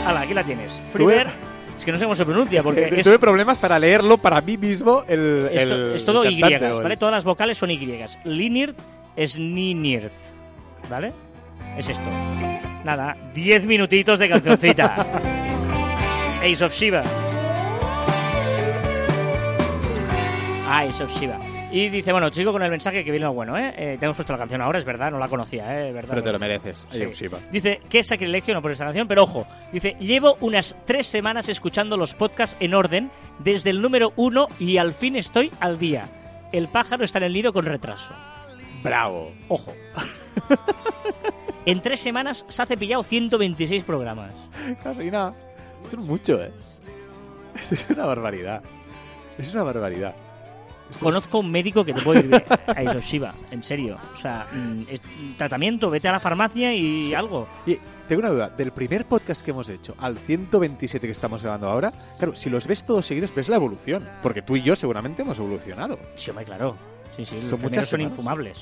Hala, aquí la tienes. Free Bird. Es que no sé cómo se pronuncia, porque es, Tuve problemas para leerlo para mí mismo el, es todo el Y, ¿vale? Todas las vocales son Y. Linirt es Ninirt, ¿vale? Es esto. Nada, 10 minutitos de cancioncita. Ace of Shiva. Ah, Ace of Shiva. Y dice, bueno, chico, con el mensaje que viene lo bueno, ¿eh? eh tenemos puesto la canción ahora, es verdad, no la conocía, ¿eh? Es verdad. Pero te lo mereces, Sí. Dice, qué sacrilegio no por esta canción, pero ojo, dice, llevo unas tres semanas escuchando los podcasts en orden desde el número uno y al fin estoy al día. El pájaro está en el nido con retraso. Bravo. Ojo. en tres semanas se ha cepillado 126 programas. Casi nada. Esto es mucho, ¿eh? Esto es una barbaridad. Es una barbaridad. Esto es- Conozco un médico que te puede ir a Isoshiba, en serio. O sea, mm, es- tratamiento, vete a la farmacia y algo. Y tengo una duda. Del primer podcast que hemos hecho al 127 que estamos grabando ahora, claro, si los ves todos seguidos, ves la evolución. Porque tú y yo seguramente hemos evolucionado. Sí, hombre, claro. Sí, sí, Son muchas son infumables.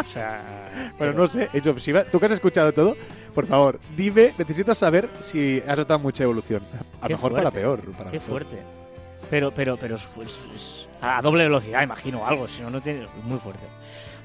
O sea... Bueno, pero- no sé, Age of Shiva, tú que has escuchado todo, por favor, dime, necesito saber si has notado mucha evolución. A lo mejor para fuerte. peor. para Qué mejor. fuerte. Pero, pero, pero es, es- es a doble velocidad, imagino, algo, si no, no tiene. Muy fuerte.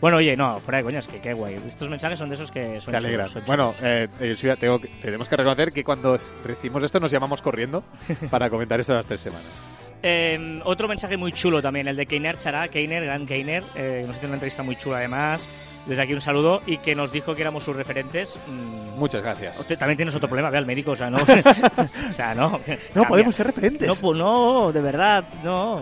Bueno, oye, no, fuera de coñas, que qué guay. Estos mensajes son de esos que son Te alegran. chulos, son Bueno, eh, eh, Silvia, tengo que- tenemos que reconocer que cuando recibimos esto nos llamamos corriendo para comentar esto las tres semanas. Eh, otro mensaje muy chulo también, el de Keiner Chará, Keiner, gran Keiner, eh, nos hizo una entrevista muy chula además. Desde aquí un saludo y que nos dijo que éramos sus referentes. Mm, Muchas gracias. Usted también tienes otro problema, ve al médico, o sea, no. o sea, no. No cambia. podemos ser referentes. No, pues no, de verdad, no.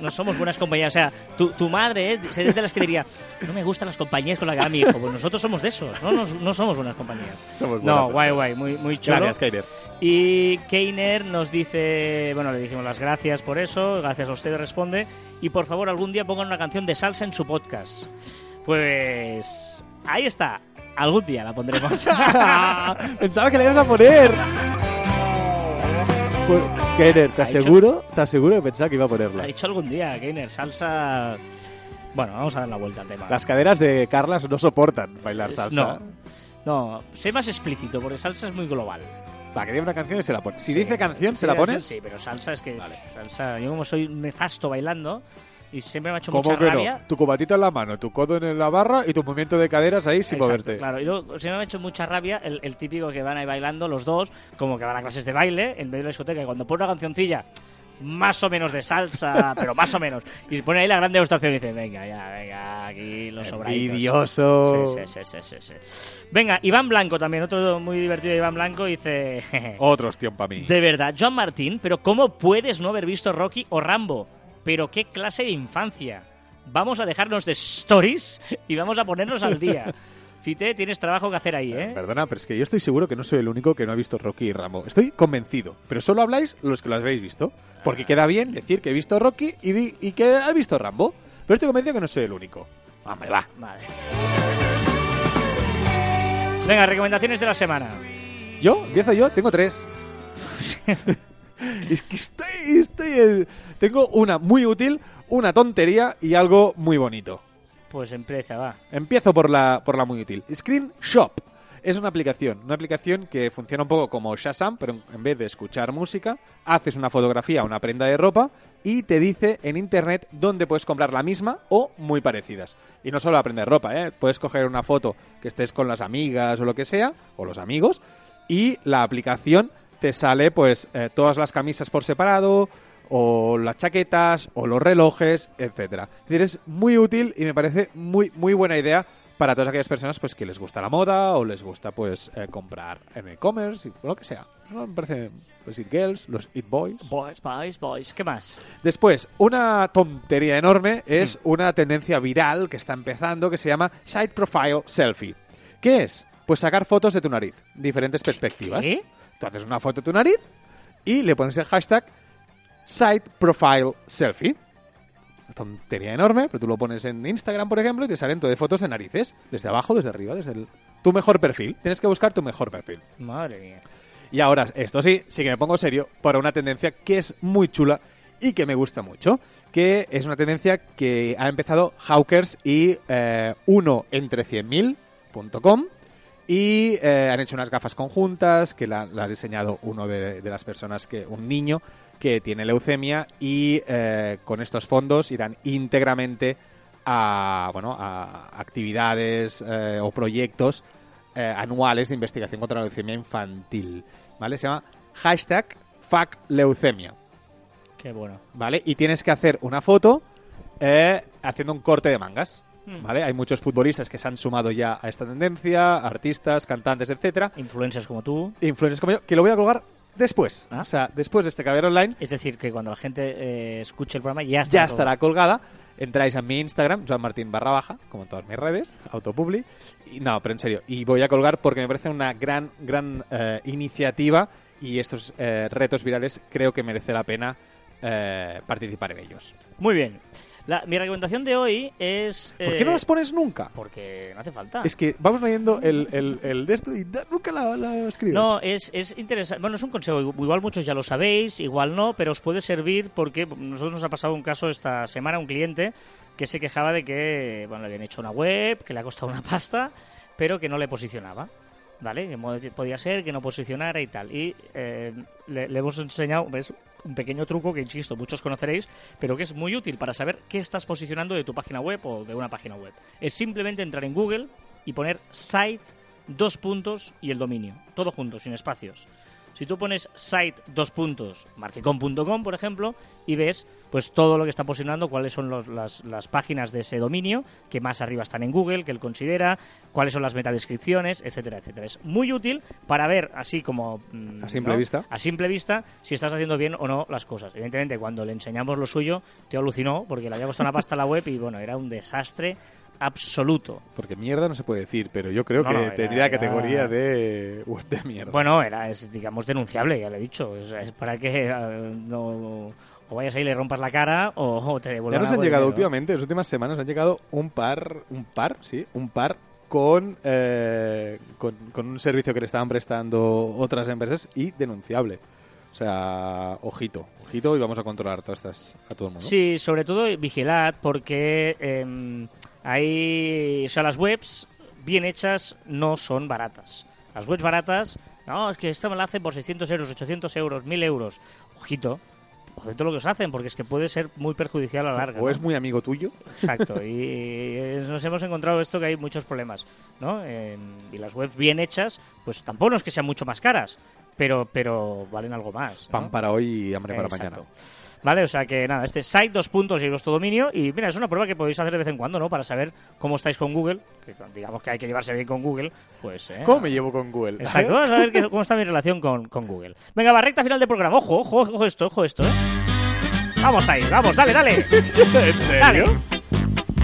No somos buenas compañías. O sea, tu, tu madre ¿eh? es de las que diría, no me gustan las compañías con las que va mi hijo. Pues nosotros somos de esos, no, Nos- no somos buenas compañías. Somos buenas No, guay, guay, muy, muy chulo. Gracias, Kainer. Y Keiner nos dice, bueno, le dijimos las gracias por eso, gracias a usted, responde. Y por favor, algún día pongan una canción de salsa en su podcast. Pues ahí está, algún día la pondremos. Pensaba que le ibas a poner. Pues, Kainer, te aseguro, te aseguro que pensaba que iba a ponerla. ha dicho algún día, Keiner, salsa... Bueno, vamos a dar la vuelta al tema. Las caderas de Carlas no soportan bailar salsa. No, no, sé más explícito, porque salsa es muy global. Va, que diga una canción y se la pone. Si Sí. dice canción, ¿se la pones? Sí, pero salsa es que... Salsa, yo como soy nefasto bailando y siempre me ha hecho ¿Cómo mucha que rabia... no? Tu cobatito en la mano, tu codo en la barra y tu movimiento de caderas ahí sin Exacto, moverte. Claro, y luego, si no me ha hecho mucha rabia el, el típico que van ahí bailando los dos, como que van a clases de baile en medio de la discoteca, y cuando pone una cancioncilla más o menos de salsa, pero más o menos, y pone ahí la gran degustación y dice, venga, ya, venga, aquí los sobraditos. Envidioso. Sí, sí, sí, sí, sí, sí. Venga, Iván Blanco también, otro muy divertido de Iván Blanco, dice... Otro ostión para mí. De verdad, Joan Martín, pero ¿cómo puedes no haber visto Rocky o Rambo? Pero qué clase de infancia. Vamos a dejarnos de stories y vamos a ponernos al día. Fite, tienes trabajo que hacer ahí, ¿eh? Perdona, pero es que yo estoy seguro que no soy el único que no ha visto Rocky y Rambo. Estoy convencido. Pero solo habláis los que lo habéis visto. Porque queda bien decir que he visto Rocky y, que he visto Rambo. Pero estoy convencido que no soy el único. Hombre, va. Vale. Venga, recomendaciones de la semana. ¿Yo? ¿Empiezo yo? Tengo tres. es que estoy, estoy... en- Tengo una muy útil, una tontería y algo muy bonito. Pues empieza, va. Empiezo por la, por la muy útil. Screenshop. Es una aplicación, una aplicación que funciona un poco como Shazam, pero en- vez de escuchar música, haces una fotografía una prenda de ropa y te dice en internet dónde puedes comprar la misma o muy parecidas. Y no solo de ropa, ¿eh? puedes coger una foto que estés con las amigas o lo que sea, o los amigos, y la aplicación te sale pues eh, todas las camisas por separado, o las chaquetas, o los relojes, etcétera. Es decir, es muy útil y me parece muy, muy buena idea para todas aquellas personas pues que les gusta la moda o les gusta pues eh, comprar en e-commerce, y lo que sea. ¿no? Me parece los It Girls, los It Boys. Boys, boys, boys. ¿Qué más? Después, una tontería enorme es una tendencia viral que está empezando que se llama Side Profile Selfie. ¿Qué es? Pues sacar fotos de tu nariz, diferentes perspectivas. ¿Qué? Tú haces una foto de tu nariz y le pones el hashtag Side Profile Selfie. Una tontería enorme, pero tú lo pones en Instagram, por ejemplo, y te salen todo de fotos de narices, desde abajo, desde arriba, desde el... tu mejor perfil. Tienes que buscar tu mejor perfil. Madre mía. Y ahora, esto sí, sí que me pongo serio para una tendencia que es muy chula y que me gusta mucho, que es una tendencia que ha empezado Hawkers y eh, uno entre 100.000.com y eh, han hecho unas gafas conjuntas que la, la ha diseñado uno de, de las personas que, un niño que tiene leucemia y eh, con estos fondos irán íntegramente a, bueno, a actividades eh, o proyectos eh, anuales de investigación contra la leucemia infantil. ¿Vale? Se llama hashtag FuckLeucemia. Qué bueno. ¿Vale? Y tienes que hacer una foto eh, haciendo un corte de mangas. Hmm. ¿Vale? Hay muchos futbolistas que se han sumado ya a esta tendencia, artistas, cantantes, etcétera, Influencers como tú. influencers como yo, que lo voy a colgar después. Ah. O sea, después de este caber online, Es decir, que cuando la gente eh, escuche el programa ya está. ya todo. estará colgada. Entráis a mi Instagram, Joan Martín barra baja, como en todas mis redes, autopubli. Y no, pero en serio. Y voy a colgar porque me parece una gran, gran eh, iniciativa y estos eh, retos virales creo que merece la pena eh, participar en ellos. Muy bien. La- mi recomendación de hoy es. ¿Por eh, qué no las pones nunca? Porque no hace falta. Es que vamos leyendo el, el, el de esto y nunca la, la escribes. No, es, es interesante. Bueno, es un consejo. Igual muchos ya lo sabéis, igual no, pero os puede servir porque nosotros nos ha pasado un caso esta semana, un cliente que se quejaba de que, bueno, le habían hecho una web, que le ha costado una pasta, pero que no le posicionaba. ¿Vale? Que podía ser que no posicionara y tal. Y eh, le, le hemos enseñado, ¿ves? Un pequeño truco que, insisto, muchos conoceréis, pero que es muy útil para saber qué estás posicionando de tu página web o de una página web. Es simplemente entrar en Google y poner site, dos puntos y el dominio. Todo junto, sin espacios. Si tú pones site dos puntos, por ejemplo, y ves pues todo lo que está posicionando, cuáles son los- las, las páginas de ese dominio, que más arriba están en Google, que él considera, cuáles son las metadescripciones, etcétera, etcétera. Es muy útil para ver, así como... mm, A simple ¿no? vista. A simple vista, si estás haciendo bien o no las cosas. Evidentemente, cuando le enseñamos lo suyo, te alucinó, porque le había costado una pasta a la web y, bueno, era un desastre absoluto. Porque mierda no se puede decir, pero yo creo No, que no, era- tendría era- categoría de web de mierda. Bueno, era, es, digamos, denunciable, ya le he dicho. Es, es para que eh, no, o vayas ahí y le rompas la cara o, o te ya devuelvan nos han llegado dinero. últimamente, en las últimas semanas, han llegado un par, un par, sí, un par con, eh, con, con un servicio que le estaban prestando otras empresas y denunciable. O sea, ojito, ojito y vamos a controlar todas estas a todo el mundo. Sí, sobre todo vigilad porque eh, hay, o sea, las webs bien hechas no son baratas. Las webs baratas, no, es que esta me la hacen por 600 euros, 800 euros, 1000 euros. Ojito, ojito lo que os hacen, porque es que puede ser muy perjudicial a la larga. O ¿no? es muy amigo tuyo. Exacto, y eh, nos hemos encontrado esto que hay muchos problemas, ¿no? Eh, y las webs bien hechas, pues tampoco no es que sean mucho más caras, pero, pero valen algo más. ¿no? Pan para hoy y hambre para Exacto. mañana. Vale, o sea que nada, este site, dos puntos y vuestro dominio. Y mira, es una prueba que podéis hacer de vez en cuando, ¿no? Para saber cómo estáis con Google. Que digamos que hay que llevarse bien con Google. Pues, ¿eh? ¿Cómo me llevo con Google? Exacto, vamos a ver qué- cómo está mi relación con, con Google. Venga, va, recta final del programa. Ojo, ojo, ojo esto, ojo esto, ¿eh? Vamos ahí, vamos, dale, dale. Dale.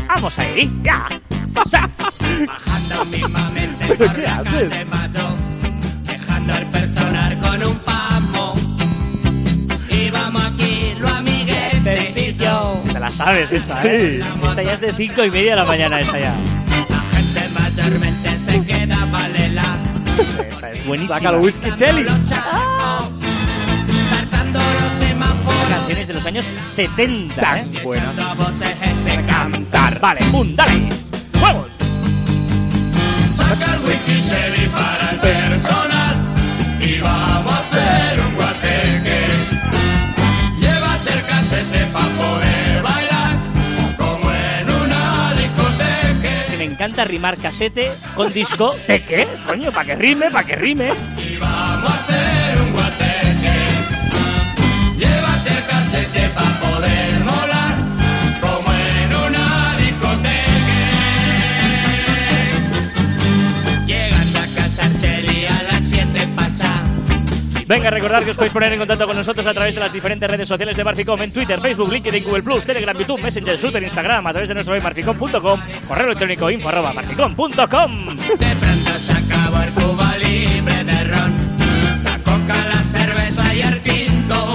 Vamos ahí, ya. Bajando mismamente ¿Pero qué haces? Mayo, dejando el personal con un pamo. Y vamos te la sabes esta, ¿eh? Esta ya es de cinco y media de la mañana, esta ya. La gente mayormente se queda valela. Esta es buenísima. Saca el whisky Chelly. Semáforos. Canciones de los años 70, ¿eh? Buena. Cantar. Vale, un, dale. ¡Fuego! Saca el whisky Shelly para el personal y vamos a hacer un encanta rimar casete con disco. ¿De qué? Coño, para que rime, para que rime. Y vamos a hacer un guateque. Llévate el casete para Venga, recordad que os podéis poner en contacto con nosotros a través de las diferentes redes sociales de Marficom en Twitter, Facebook, LinkedIn, Google Plus, Telegram, YouTube, Messenger, Twitter, Instagram, a través de nuestro web marficom.com, correo electrónico info arroba marficom.com. De pronto se acabó el Cuba libre de ron. La coca, la cerveza y el tinto.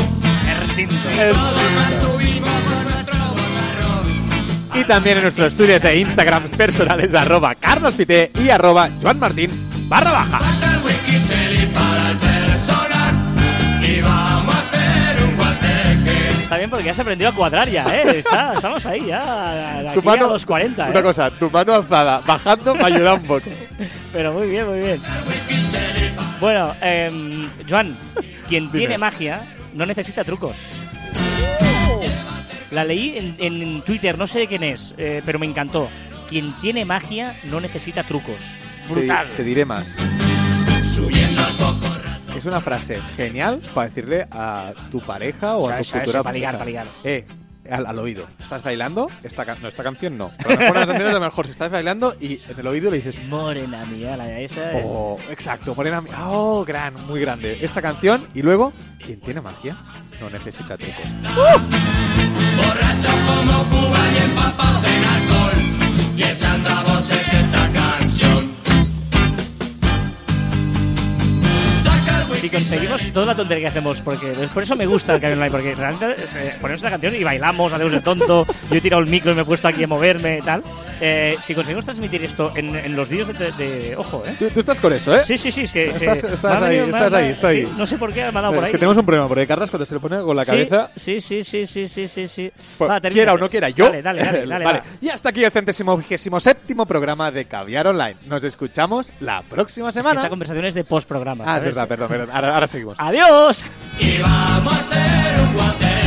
Mantuvimos con nuestro bozarrón. Y también en nuestros estudios de Instagram personales arroba carlospite y arroba joanmartin barra baja. Está bien porque ya se aprendió a cuadrar ya, ¿eh? Está- estamos ahí ya, de aquí a los 40, Una ¿eh? cosa, tu mano alzada bajando me ayuda un poco. Pero muy bien, muy bien. Bueno, eh, Joan, quien tiene magia no necesita trucos. La leí en, en Twitter, no sé de quién es, eh, pero me encantó. Quien tiene magia no necesita trucos. Brutal. Te, te diré más. subiendo al poco Es una frase genial para decirle a tu pareja o, O sea, a tu eso, futura eso, para ligar, para ligar. Eh, al, al oído. ¿Estás bailando? Esta, no, esta canción no. Pero a lo mejor la canción es lo mejor. Si estás bailando y en el oído le dices... Morena mía, la esa. eh. Oh, exacto, ponen a mí. Oh, gran, muy grande. Esta canción y luego, quien tiene magia no necesita trucos. Borracho como Cuba y empapados en alcohol. Y echando a voces Si conseguimos toda la tontería que hacemos, porque por eso me gusta el camión online, porque realmente eh, ponemos esta canción y bailamos, hacemos el tonto, yo he tirado el micro y me he puesto aquí a moverme y tal. Eh, si conseguimos transmitir esto en, en los vídeos de, de- Ojo, ¿eh? ¿Tú, tú estás con eso, ¿eh? Sí, sí, sí. sí, Estás- estás ahí, venido- estás ahí, me ha- está ahí. sí, no sé por qué me ha dado por es ahí. que tenemos un problema, porque Carlos cuando se le pone con la Sí, cabeza... Sí, sí, sí, sí, sí, sí, sí. pues, Va, quiera o no quiera, yo. Dale, dale, dale. dale, Vale, va. y hasta aquí el centésimo vigésimo séptimo programa de Caviar Online. Nos escuchamos la próxima Es que semana. esta conversación es de post-programa. Ah, es verdad, perdón, perdón. Ahora, seguimos. ¡Adiós! Y vamos a un.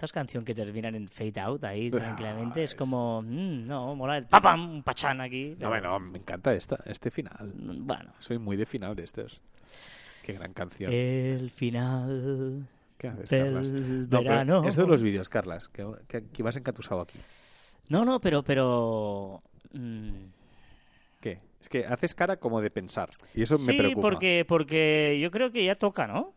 Estas canciones que terminan en fade out ahí tranquilamente es como, mm, no, mola el papam, un pachán aquí. No, bueno, me encanta esta, este final. Bueno, Soy muy de final de estos. Qué gran canción. el final ¿Qué haces, del? No, verano. De los vídeos, Carlas, que, que, que vas encatusado aquí. No, no, pero, pero... mm, ¿Qué? Es que haces cara como de pensar. Y eso sí, me preocupa. porque, porque yo creo que ya toca, ¿no?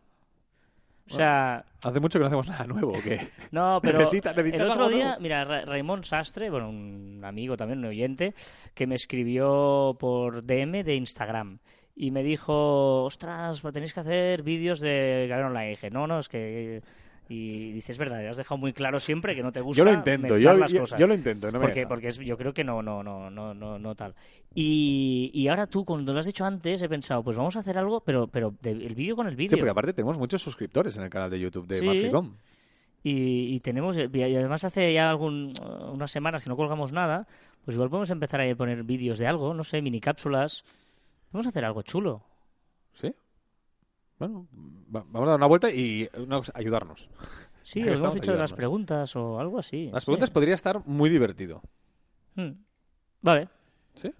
O sea, Hace mucho que no hacemos nada nuevo. que no, pero necesitas el otro día, nuevo. mira, Ra- Raimón Sastre, bueno, un amigo también, un oyente, que me escribió por DM de Instagram y me dijo, ostras, tenéis que hacer vídeos de Gabriel Online. Y dije, no, no, es que... Y dices, es verdad, has dejado muy claro siempre que no te gusta Yo lo intento, yo, las yo- cosas. yo lo intento, no me porque deja. porque es- yo creo que no no no no no no tal y, y ahora tú cuando lo has dicho antes he pensado pues vamos a hacer algo pero pero de- el vídeo con el vídeo Sí, porque aparte tenemos muchos suscriptores en el canal de YouTube de Sí. Y, y tenemos y además hace ya algún, unas semanas que no colgamos nada pues igual podemos empezar a poner vídeos de algo no sé mini cápsulas vamos a hacer algo chulo ¿Sí? Bueno, va- vamos a dar una vuelta y una cosa, ayudarnos. sí os hemos dicho de las preguntas o algo así Las sí. preguntas podría estar muy divertido. Hmm. vale ¿Sí?